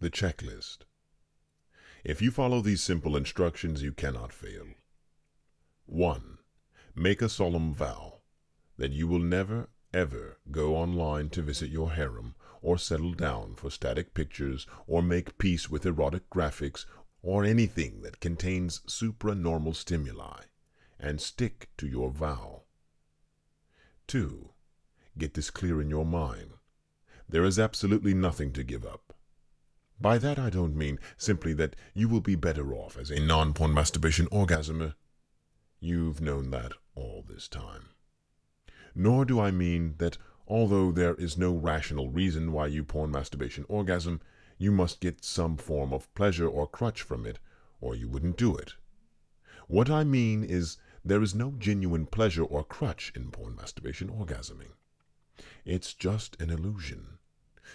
the checklist. If you follow these simple instructions, you cannot fail. 1. Make a solemn vow that you will never, ever go online to visit your harem or settle down for static pictures or make peace with erotic graphics or anything that contains supranormal stimuli, and stick to your vow. 2. Get this clear in your mind. There is absolutely nothing to give up. By that I don't mean simply that you will be better off as a non-porn masturbation orgasmer. You've known that all this time. Nor do I mean that although there is no rational reason why you porn masturbation orgasm, you must get some form of pleasure or crutch from it, or you wouldn't do it. What I mean is there is no genuine pleasure or crutch in porn masturbation orgasming. It's just an illusion.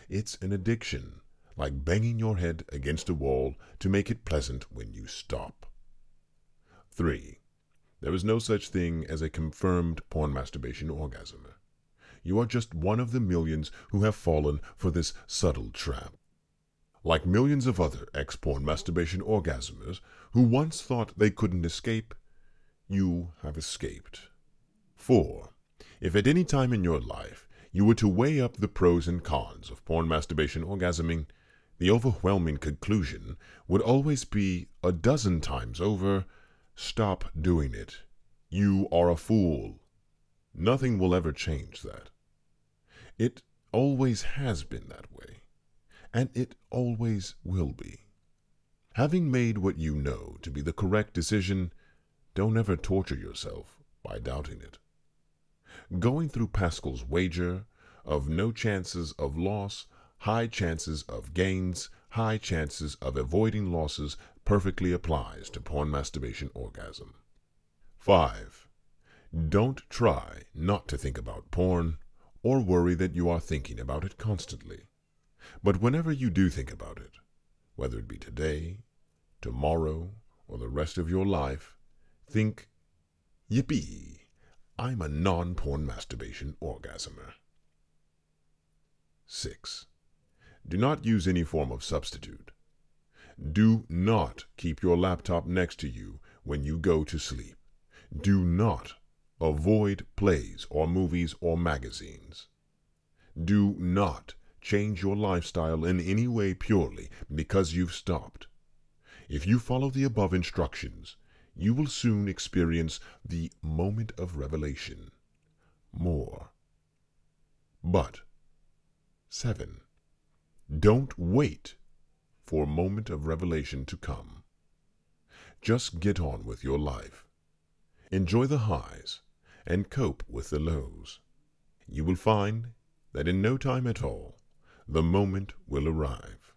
It's an addiction like banging your head against a wall to make it pleasant when you stop. 3. There is no such thing as a confirmed porn masturbation orgasm. You are just one of the millions who have fallen for this subtle trap. Like millions of other ex-porn masturbation orgasmers who once thought they couldn't escape, you have escaped. 4. If at any time in your life you were to weigh up the pros and cons of porn masturbation orgasming, the overwhelming conclusion would always be a dozen times over stop doing it. You are a fool. Nothing will ever change that. It always has been that way, and it always will be. Having made what you know to be the correct decision, don't ever torture yourself by doubting it. Going through Pascal's wager of no chances of loss high chances of gains, high chances of avoiding losses perfectly applies to porn masturbation orgasm. 5. Don't try not to think about porn or worry that you are thinking about it constantly. But whenever you do think about it, whether it be today, tomorrow, or the rest of your life, think, Yippee! I'm a non-porn masturbation orgasmer. 6. Do not use any form of substitute. Do not keep your laptop next to you when you go to sleep. Do not avoid plays or movies or magazines. Do not change your lifestyle in any way purely because you've stopped. If you follow the above instructions, you will soon experience the moment of revelation. More. But, 7. Don't wait for a moment of revelation to come. Just get on with your life. Enjoy the highs and cope with the lows. You will find that in no time at all, the moment will arrive.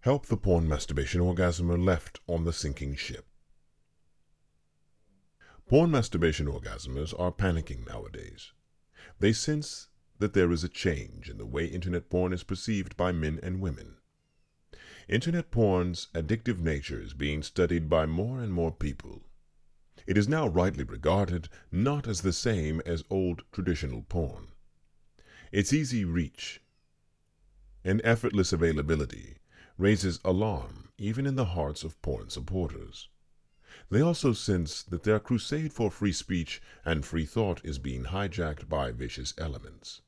Help the porn masturbation orgasmer left on the sinking ship. Porn masturbation orgasmers are panicking nowadays. They sense that there is a change in the way internet porn is perceived by men and women. Internet porn's addictive nature is being studied by more and more people. It is now rightly regarded not as the same as old traditional porn. Its easy reach and effortless availability raises alarm even in the hearts of porn supporters. They also sense that their crusade for free speech and free thought is being hijacked by vicious elements.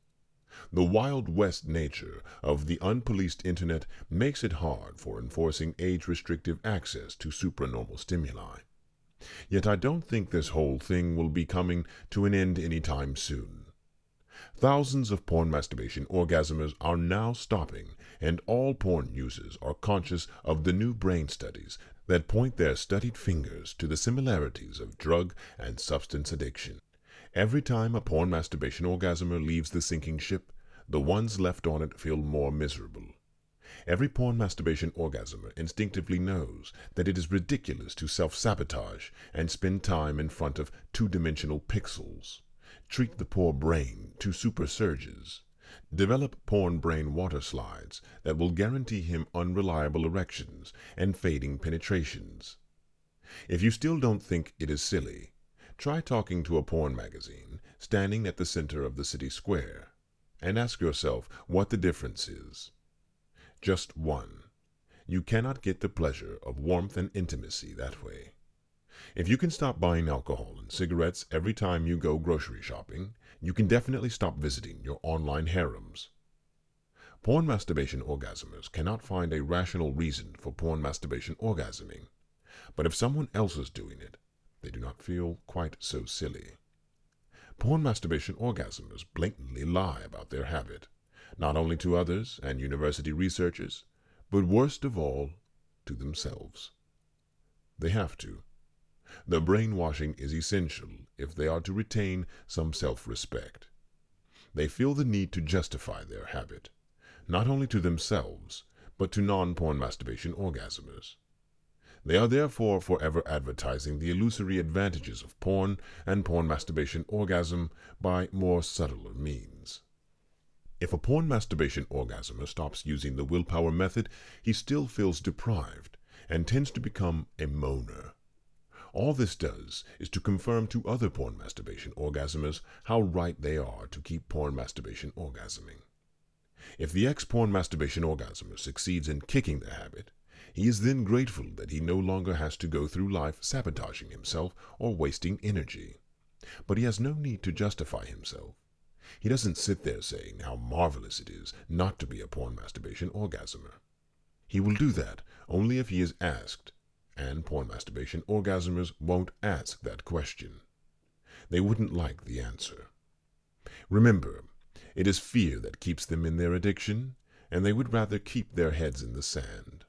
The Wild West nature of the unpoliced Internet makes it hard for enforcing age-restrictive access to supranormal stimuli. Yet I don't think this whole thing will be coming to an end anytime soon. Thousands of porn masturbation orgasmers are now stopping, and all porn users are conscious of the new brain studies that point their studied fingers to the similarities of drug and substance addiction. Every time a porn masturbation orgasmer leaves the sinking ship, the ones left on it feel more miserable. Every porn masturbation orgasmer instinctively knows that it is ridiculous to self-sabotage and spend time in front of two-dimensional pixels. Treat the poor brain to super surges. Develop porn brain water slides that will guarantee him unreliable erections and fading penetrations. If you still don't think it is silly, Try talking to a porn magazine standing at the center of the city square and ask yourself what the difference is. Just one. You cannot get the pleasure of warmth and intimacy that way. If you can stop buying alcohol and cigarettes every time you go grocery shopping, you can definitely stop visiting your online harems. Porn masturbation orgasmers cannot find a rational reason for porn masturbation orgasming, but if someone else is doing it, they do not feel quite so silly. Porn masturbation orgasmers blatantly lie about their habit, not only to others and university researchers, but worst of all, to themselves. They have to. The brainwashing is essential if they are to retain some self respect. They feel the need to justify their habit, not only to themselves, but to non porn masturbation orgasmers. They are therefore forever advertising the illusory advantages of porn and porn masturbation orgasm by more subtler means. If a porn masturbation orgasmer stops using the willpower method, he still feels deprived and tends to become a moaner. All this does is to confirm to other porn masturbation orgasmers how right they are to keep porn masturbation orgasming. If the ex porn masturbation orgasmer succeeds in kicking the habit, he is then grateful that he no longer has to go through life sabotaging himself or wasting energy. But he has no need to justify himself. He doesn't sit there saying how marvelous it is not to be a porn masturbation orgasmer. He will do that only if he is asked, and porn masturbation orgasmers won't ask that question. They wouldn't like the answer. Remember, it is fear that keeps them in their addiction, and they would rather keep their heads in the sand.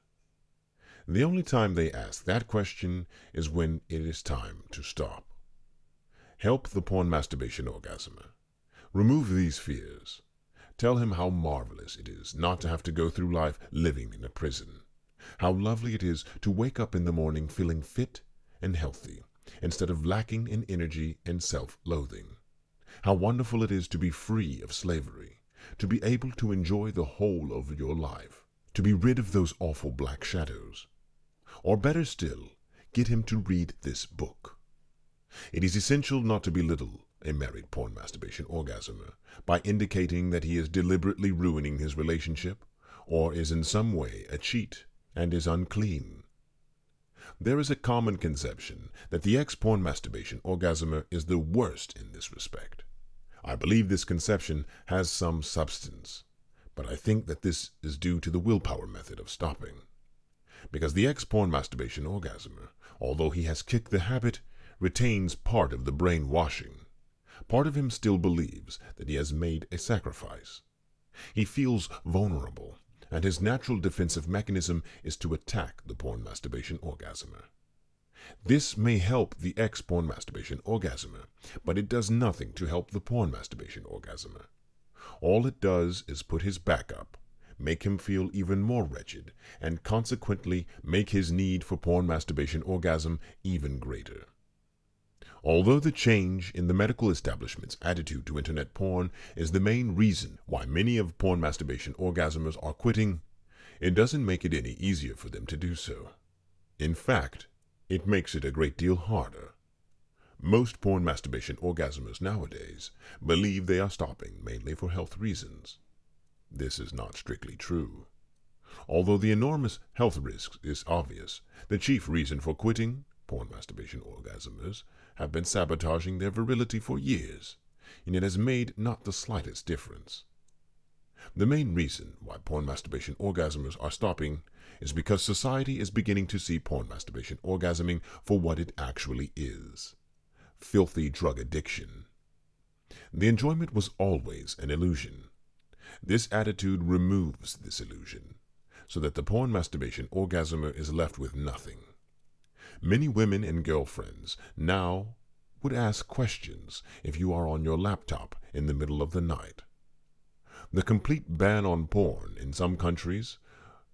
The only time they ask that question is when it is time to stop. Help the porn masturbation orgasmer. Remove these fears. Tell him how marvelous it is not to have to go through life living in a prison. How lovely it is to wake up in the morning feeling fit and healthy, instead of lacking in energy and self loathing. How wonderful it is to be free of slavery, to be able to enjoy the whole of your life, to be rid of those awful black shadows, or better still, get him to read this book. It is essential not to belittle a married porn masturbation orgasmer by indicating that he is deliberately ruining his relationship or is in some way a cheat and is unclean. There is a common conception that the ex porn masturbation orgasmer is the worst in this respect. I believe this conception has some substance, but I think that this is due to the willpower method of stopping because the ex-porn masturbation orgasmer, although he has kicked the habit, retains part of the brainwashing. Part of him still believes that he has made a sacrifice. He feels vulnerable, and his natural defensive mechanism is to attack the porn masturbation orgasmer. This may help the ex-porn masturbation orgasmer, but it does nothing to help the porn masturbation orgasmer. All it does is put his back up make him feel even more wretched, and consequently make his need for porn masturbation orgasm even greater. Although the change in the medical establishment's attitude to internet porn is the main reason why many of porn masturbation orgasmers are quitting, it doesn't make it any easier for them to do so. In fact, it makes it a great deal harder. Most porn masturbation orgasmers nowadays believe they are stopping mainly for health reasons. This is not strictly true. Although the enormous health risks is obvious, the chief reason for quitting porn masturbation orgasmers have been sabotaging their virility for years, and it has made not the slightest difference. The main reason why porn masturbation orgasmers are stopping is because society is beginning to see porn masturbation orgasming for what it actually is filthy drug addiction. The enjoyment was always an illusion. This attitude removes this illusion, so that the porn masturbation orgasmer is left with nothing. Many women and girlfriends now would ask questions if you are on your laptop in the middle of the night. The complete ban on porn in some countries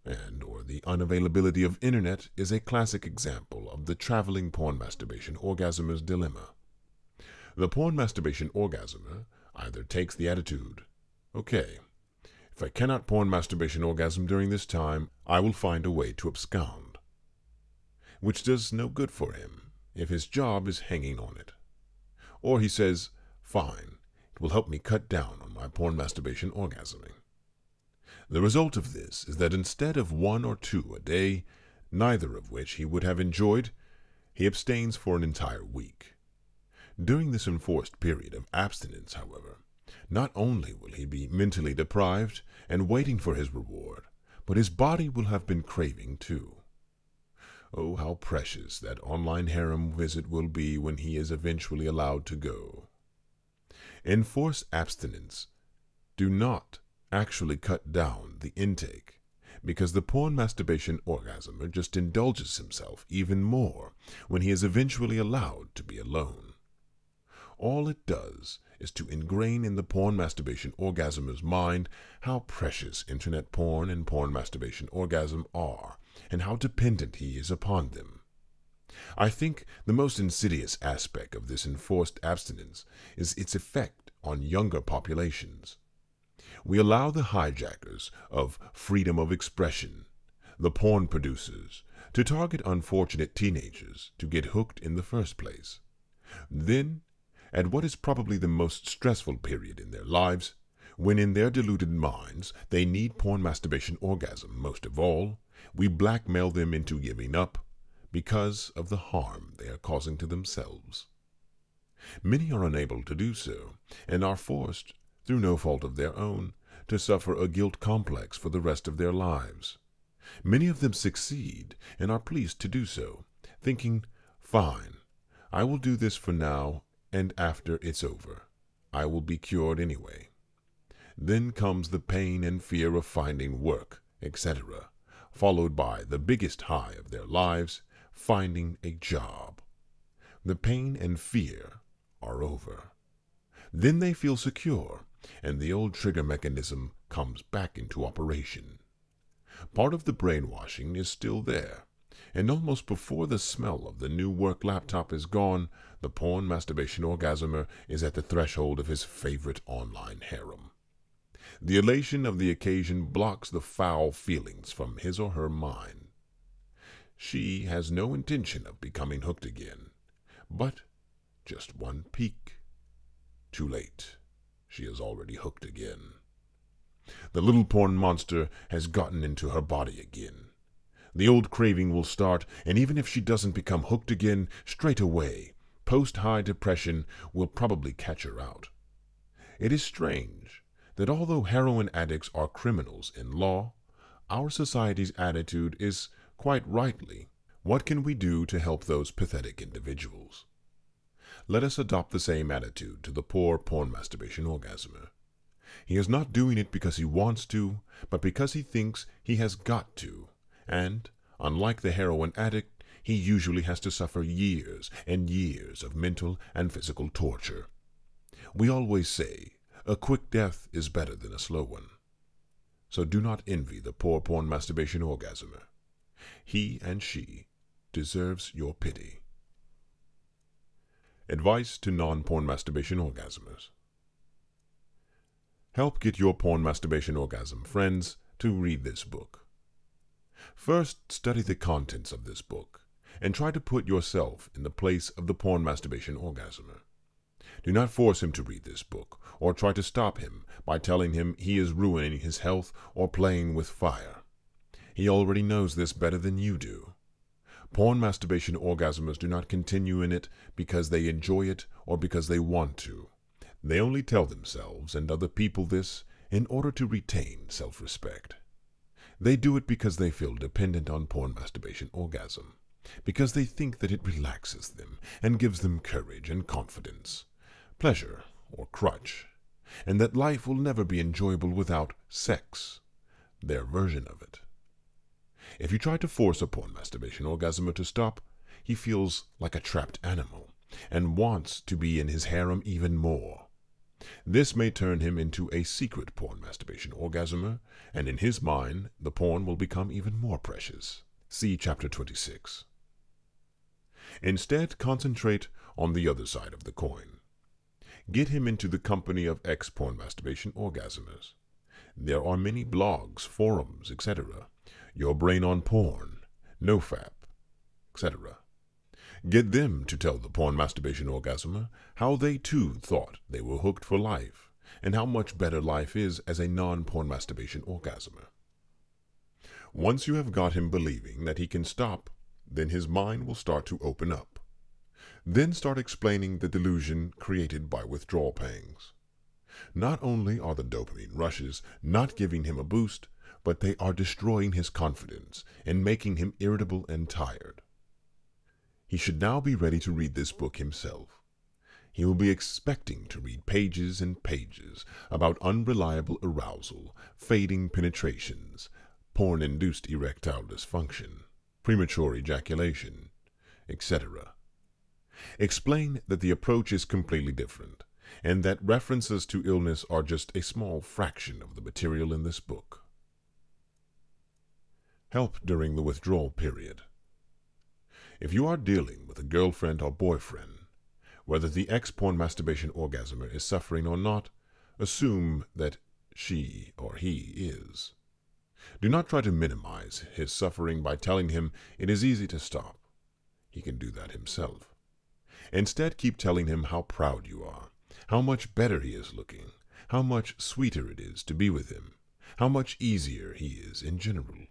and or the unavailability of internet is a classic example of the traveling porn masturbation orgasmer's dilemma. The porn masturbation orgasmer either takes the attitude, okay, if I cannot porn masturbation orgasm during this time, I will find a way to abscond. Which does no good for him if his job is hanging on it. Or he says, fine, it will help me cut down on my porn masturbation orgasming. The result of this is that instead of one or two a day, neither of which he would have enjoyed, he abstains for an entire week. During this enforced period of abstinence, however, not only will he be mentally deprived and waiting for his reward, but his body will have been craving too. Oh, how precious that online harem visit will be when he is eventually allowed to go. Enforced abstinence do not actually cut down the intake because the porn masturbation orgasmer just indulges himself even more when he is eventually allowed to be alone. All it does is to ingrain in the porn masturbation orgasmer's mind how precious internet porn and porn masturbation orgasm are and how dependent he is upon them. I think the most insidious aspect of this enforced abstinence is its effect on younger populations. We allow the hijackers of freedom of expression, the porn producers, to target unfortunate teenagers to get hooked in the first place. Then, at what is probably the most stressful period in their lives, when in their deluded minds they need porn masturbation orgasm most of all, we blackmail them into giving up because of the harm they are causing to themselves. Many are unable to do so, and are forced, through no fault of their own, to suffer a guilt complex for the rest of their lives. Many of them succeed and are pleased to do so, thinking, Fine, I will do this for now, and after it's over, I will be cured anyway. Then comes the pain and fear of finding work, etc., followed by the biggest high of their lives, finding a job. The pain and fear are over. Then they feel secure, and the old trigger mechanism comes back into operation. Part of the brainwashing is still there, and almost before the smell of the new work laptop is gone, the porn masturbation orgasmer is at the threshold of his favorite online harem. The elation of the occasion blocks the foul feelings from his or her mind. She has no intention of becoming hooked again, but just one peek. Too late. She is already hooked again. The little porn monster has gotten into her body again. The old craving will start, and even if she doesn't become hooked again straight away, post high depression will probably catch her out. It is strange that although heroin addicts are criminals in law, our society's attitude is, quite rightly, what can we do to help those pathetic individuals? Let us adopt the same attitude to the poor porn masturbation orgasmer. He is not doing it because he wants to, but because he thinks he has got to, and, unlike the heroin addict, he usually has to suffer years and years of mental and physical torture. We always say a quick death is better than a slow one. So do not envy the poor porn masturbation orgasmer. He and she deserves your pity. Advice to non-porn masturbation orgasmers. Help get your porn masturbation orgasm friends to read this book. First, study the contents of this book and try to put yourself in the place of the porn masturbation orgasmer. Do not force him to read this book, or try to stop him by telling him he is ruining his health or playing with fire. He already knows this better than you do. Porn masturbation orgasmers do not continue in it because they enjoy it or because they want to. They only tell themselves and other people this in order to retain self respect. They do it because they feel dependent on porn masturbation orgasm, because they think that it relaxes them and gives them courage and confidence pleasure, or crutch, and that life will never be enjoyable without sex, their version of it. If you try to force a porn masturbation orgasmer to stop, he feels like a trapped animal and wants to be in his harem even more. This may turn him into a secret porn masturbation orgasmer, and in his mind, the porn will become even more precious. See chapter 26. Instead, concentrate on the other side of the coin. Get him into the company of ex-porn masturbation orgasmers. There are many blogs, forums, etc. Your Brain on Porn, NoFap, etc. Get them to tell the porn masturbation orgasmer how they too thought they were hooked for life, and how much better life is as a non porn masturbation orgasmer. Once you have got him believing that he can stop, then his mind will start to open up. Then start explaining the delusion created by withdrawal pangs. Not only are the dopamine rushes not giving him a boost, but they are destroying his confidence and making him irritable and tired. He should now be ready to read this book himself. He will be expecting to read pages and pages about unreliable arousal, fading penetrations, porn induced erectile dysfunction, premature ejaculation, etc. Explain that the approach is completely different and that references to illness are just a small fraction of the material in this book. Help during the withdrawal period. If you are dealing with a girlfriend or boyfriend, whether the ex-porn masturbation orgasmer is suffering or not, assume that she or he is. Do not try to minimize his suffering by telling him it is easy to stop. He can do that himself. Instead, keep telling him how proud you are, how much better he is looking, how much sweeter it is to be with him, how much easier he is in general.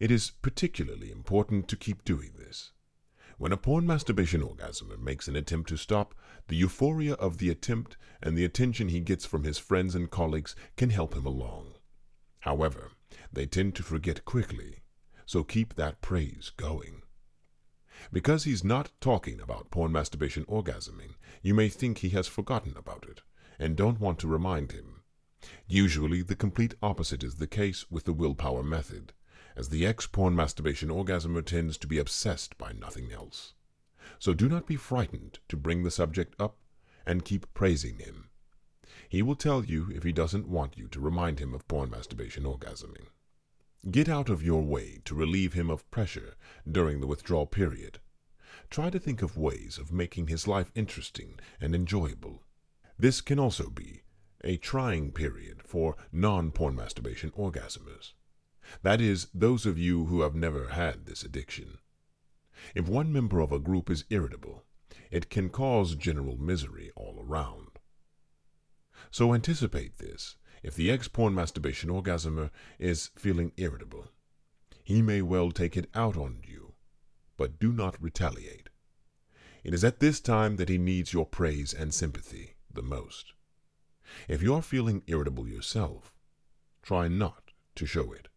It is particularly important to keep doing this. When a porn masturbation orgasmer makes an attempt to stop, the euphoria of the attempt and the attention he gets from his friends and colleagues can help him along. However, they tend to forget quickly, so keep that praise going. Because he's not talking about porn masturbation orgasming, you may think he has forgotten about it and don't want to remind him. Usually, the complete opposite is the case with the willpower method, as the ex porn masturbation orgasmer tends to be obsessed by nothing else. So do not be frightened to bring the subject up and keep praising him. He will tell you if he doesn't want you to remind him of porn masturbation orgasming. Get out of your way to relieve him of pressure during the withdrawal period. Try to think of ways of making his life interesting and enjoyable. This can also be a trying period for non-porn masturbation orgasmers. That is, those of you who have never had this addiction. If one member of a group is irritable, it can cause general misery all around. So anticipate this if the ex-porn masturbation orgasmer is feeling irritable. He may well take it out on you, but do not retaliate. It is at this time that he needs your praise and sympathy the most. If you are feeling irritable yourself, try not to show it.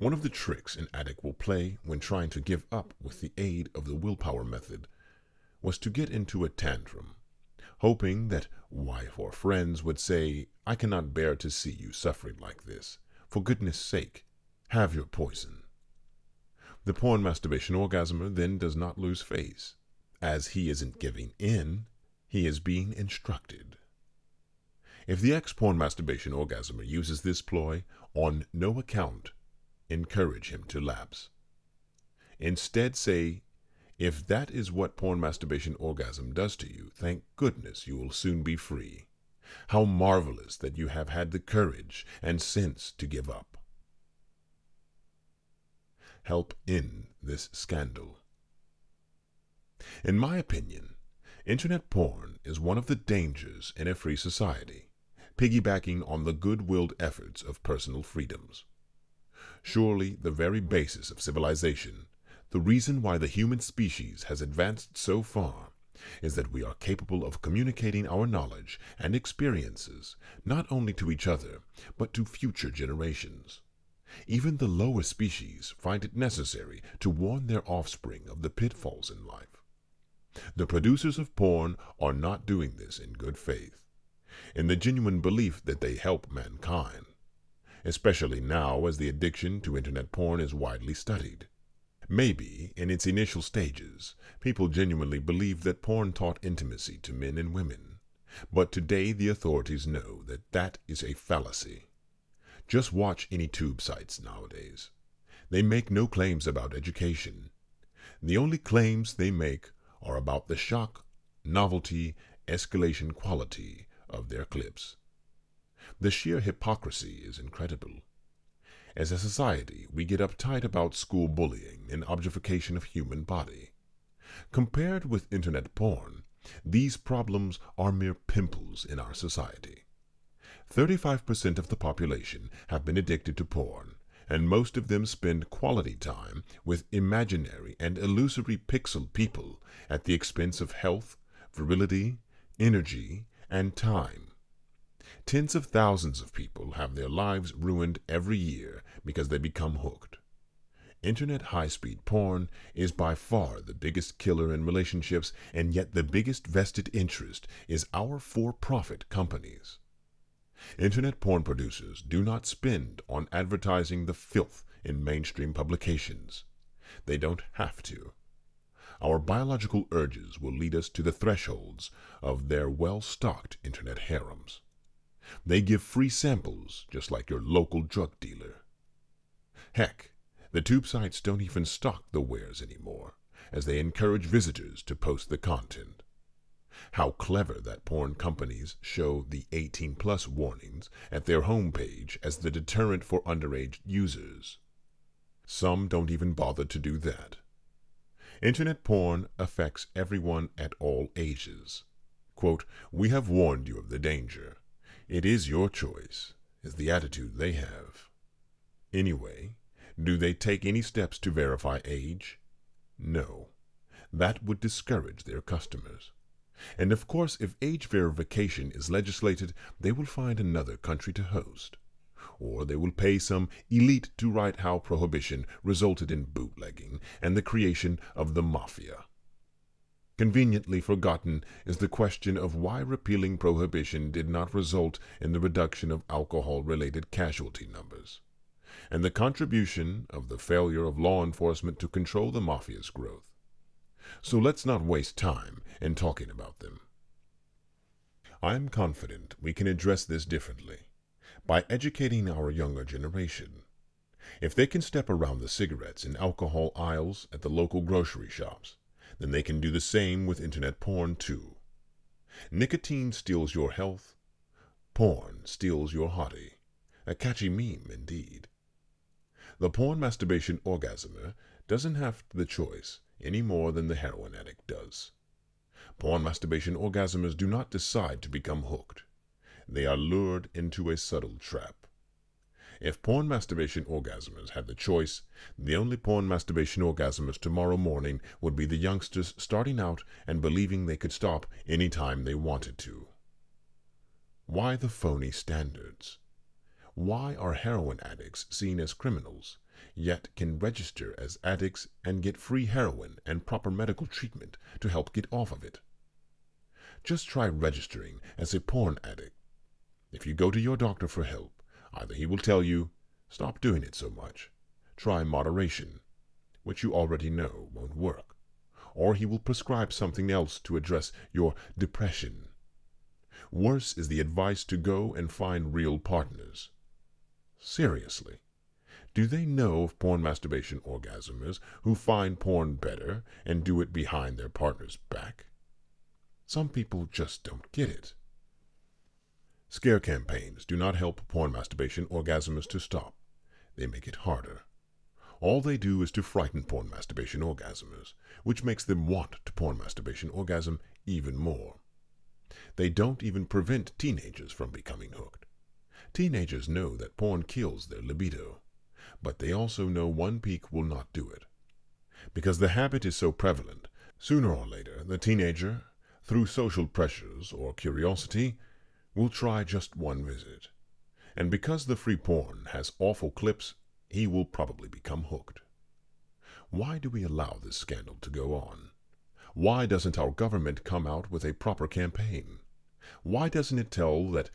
One of the tricks an addict will play when trying to give up with the aid of the willpower method was to get into a tantrum hoping that wife or friends would say, I cannot bear to see you suffering like this. For goodness sake, have your poison. The porn masturbation orgasmer then does not lose face. As he isn't giving in, he is being instructed. If the ex-porn masturbation orgasmer uses this ploy, on no account encourage him to lapse. Instead say, if that is what porn masturbation orgasm does to you, thank goodness you will soon be free. How marvelous that you have had the courage and sense to give up. Help in this scandal. In my opinion, internet porn is one of the dangers in a free society, piggybacking on the good-willed efforts of personal freedoms. Surely the very basis of civilization the reason why the human species has advanced so far is that we are capable of communicating our knowledge and experiences not only to each other, but to future generations. Even the lower species find it necessary to warn their offspring of the pitfalls in life. The producers of porn are not doing this in good faith, in the genuine belief that they help mankind, especially now as the addiction to internet porn is widely studied. Maybe, in its initial stages, people genuinely believed that porn taught intimacy to men and women. But today the authorities know that that is a fallacy. Just watch any tube sites nowadays. They make no claims about education. The only claims they make are about the shock, novelty, escalation quality of their clips. The sheer hypocrisy is incredible. As a society, we get uptight about school bullying and objectification of human body. Compared with internet porn, these problems are mere pimples in our society. 35% of the population have been addicted to porn, and most of them spend quality time with imaginary and illusory pixel people at the expense of health, virility, energy, and time. Tens of thousands of people have their lives ruined every year because they become hooked. Internet high speed porn is by far the biggest killer in relationships, and yet the biggest vested interest is our for profit companies. Internet porn producers do not spend on advertising the filth in mainstream publications. They don't have to. Our biological urges will lead us to the thresholds of their well stocked internet harems. They give free samples, just like your local drug dealer. Heck, the tube sites don't even stock the wares anymore, as they encourage visitors to post the content. How clever that porn companies show the 18 plus warnings at their homepage as the deterrent for underage users. Some don't even bother to do that. Internet porn affects everyone at all ages. Quote, We have warned you of the danger. It is your choice, is the attitude they have. Anyway, do they take any steps to verify age? No. That would discourage their customers. And of course, if age verification is legislated, they will find another country to host. Or they will pay some elite to write how prohibition resulted in bootlegging and the creation of the mafia. Conveniently forgotten is the question of why repealing prohibition did not result in the reduction of alcohol related casualty numbers, and the contribution of the failure of law enforcement to control the mafia's growth. So let's not waste time in talking about them. I am confident we can address this differently by educating our younger generation. If they can step around the cigarettes and alcohol aisles at the local grocery shops, then they can do the same with internet porn too. Nicotine steals your health, porn steals your hottie. A catchy meme indeed. The porn masturbation orgasmer doesn't have the choice any more than the heroin addict does. Porn masturbation orgasmers do not decide to become hooked. They are lured into a subtle trap. If porn masturbation orgasmers had the choice, the only porn masturbation orgasmers tomorrow morning would be the youngsters starting out and believing they could stop any time they wanted to. Why the phony standards? Why are heroin addicts seen as criminals yet can register as addicts and get free heroin and proper medical treatment to help get off of it. Just try registering as a porn addict. If you go to your doctor for help, either he will tell you, stop doing it so much, try moderation, which you already know won't work, or he will prescribe something else to address your depression. Worse is the advice to go and find real partners. Seriously. Do they know of porn masturbation orgasmers who find porn better and do it behind their partner's back? Some people just don't get it. Scare campaigns do not help porn masturbation orgasmers to stop. They make it harder. All they do is to frighten porn masturbation orgasmers, which makes them want to porn masturbation orgasm even more. They don't even prevent teenagers from becoming hooked. Teenagers know that porn kills their libido but they also know one peek will not do it. Because the habit is so prevalent, sooner or later the teenager, through social pressures or curiosity, will try just one visit. And because the free porn has awful clips, he will probably become hooked. Why do we allow this scandal to go on? Why doesn't our government come out with a proper campaign? Why doesn't it tell that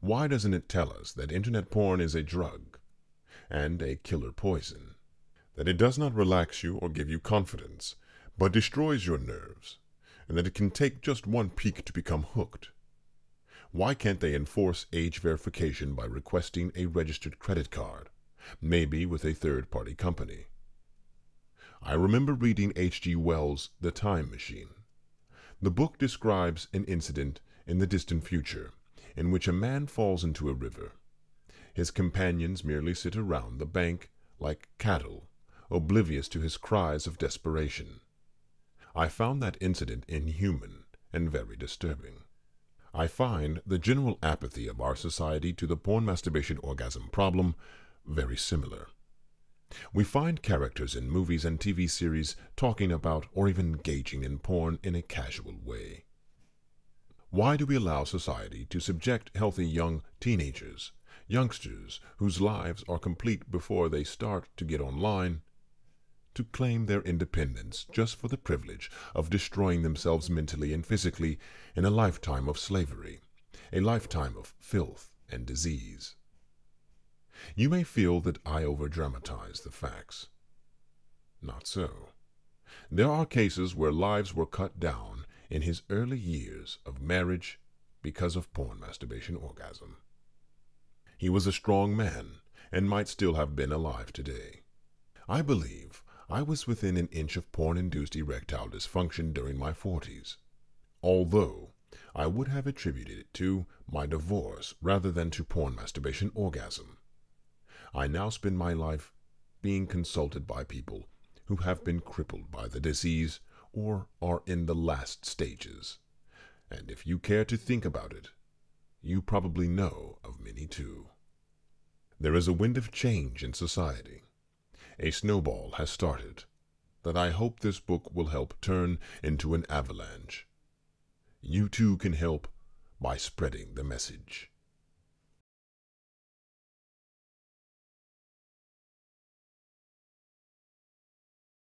why doesn't it tell us that internet porn is a drug and a killer poison? That it does not relax you or give you confidence, but destroys your nerves, and that it can take just one peek to become hooked? Why can't they enforce age verification by requesting a registered credit card, maybe with a third party company? I remember reading H.G. Wells' The Time Machine. The book describes an incident in the distant future in which a man falls into a river. His companions merely sit around the bank like cattle, oblivious to his cries of desperation. I found that incident inhuman and very disturbing. I find the general apathy of our society to the porn masturbation orgasm problem very similar. We find characters in movies and TV series talking about or even engaging in porn in a casual way. Why do we allow society to subject healthy young teenagers, youngsters whose lives are complete before they start to get online, to claim their independence just for the privilege of destroying themselves mentally and physically in a lifetime of slavery, a lifetime of filth and disease? You may feel that I overdramatize the facts. Not so. There are cases where lives were cut down in his early years of marriage because of porn masturbation orgasm. He was a strong man and might still have been alive today. I believe I was within an inch of porn induced erectile dysfunction during my 40s, although I would have attributed it to my divorce rather than to porn masturbation orgasm. I now spend my life being consulted by people who have been crippled by the disease or are in the last stages. And if you care to think about it, you probably know of many too. There is a wind of change in society. A snowball has started that I hope this book will help turn into an avalanche. You too can help by spreading the message.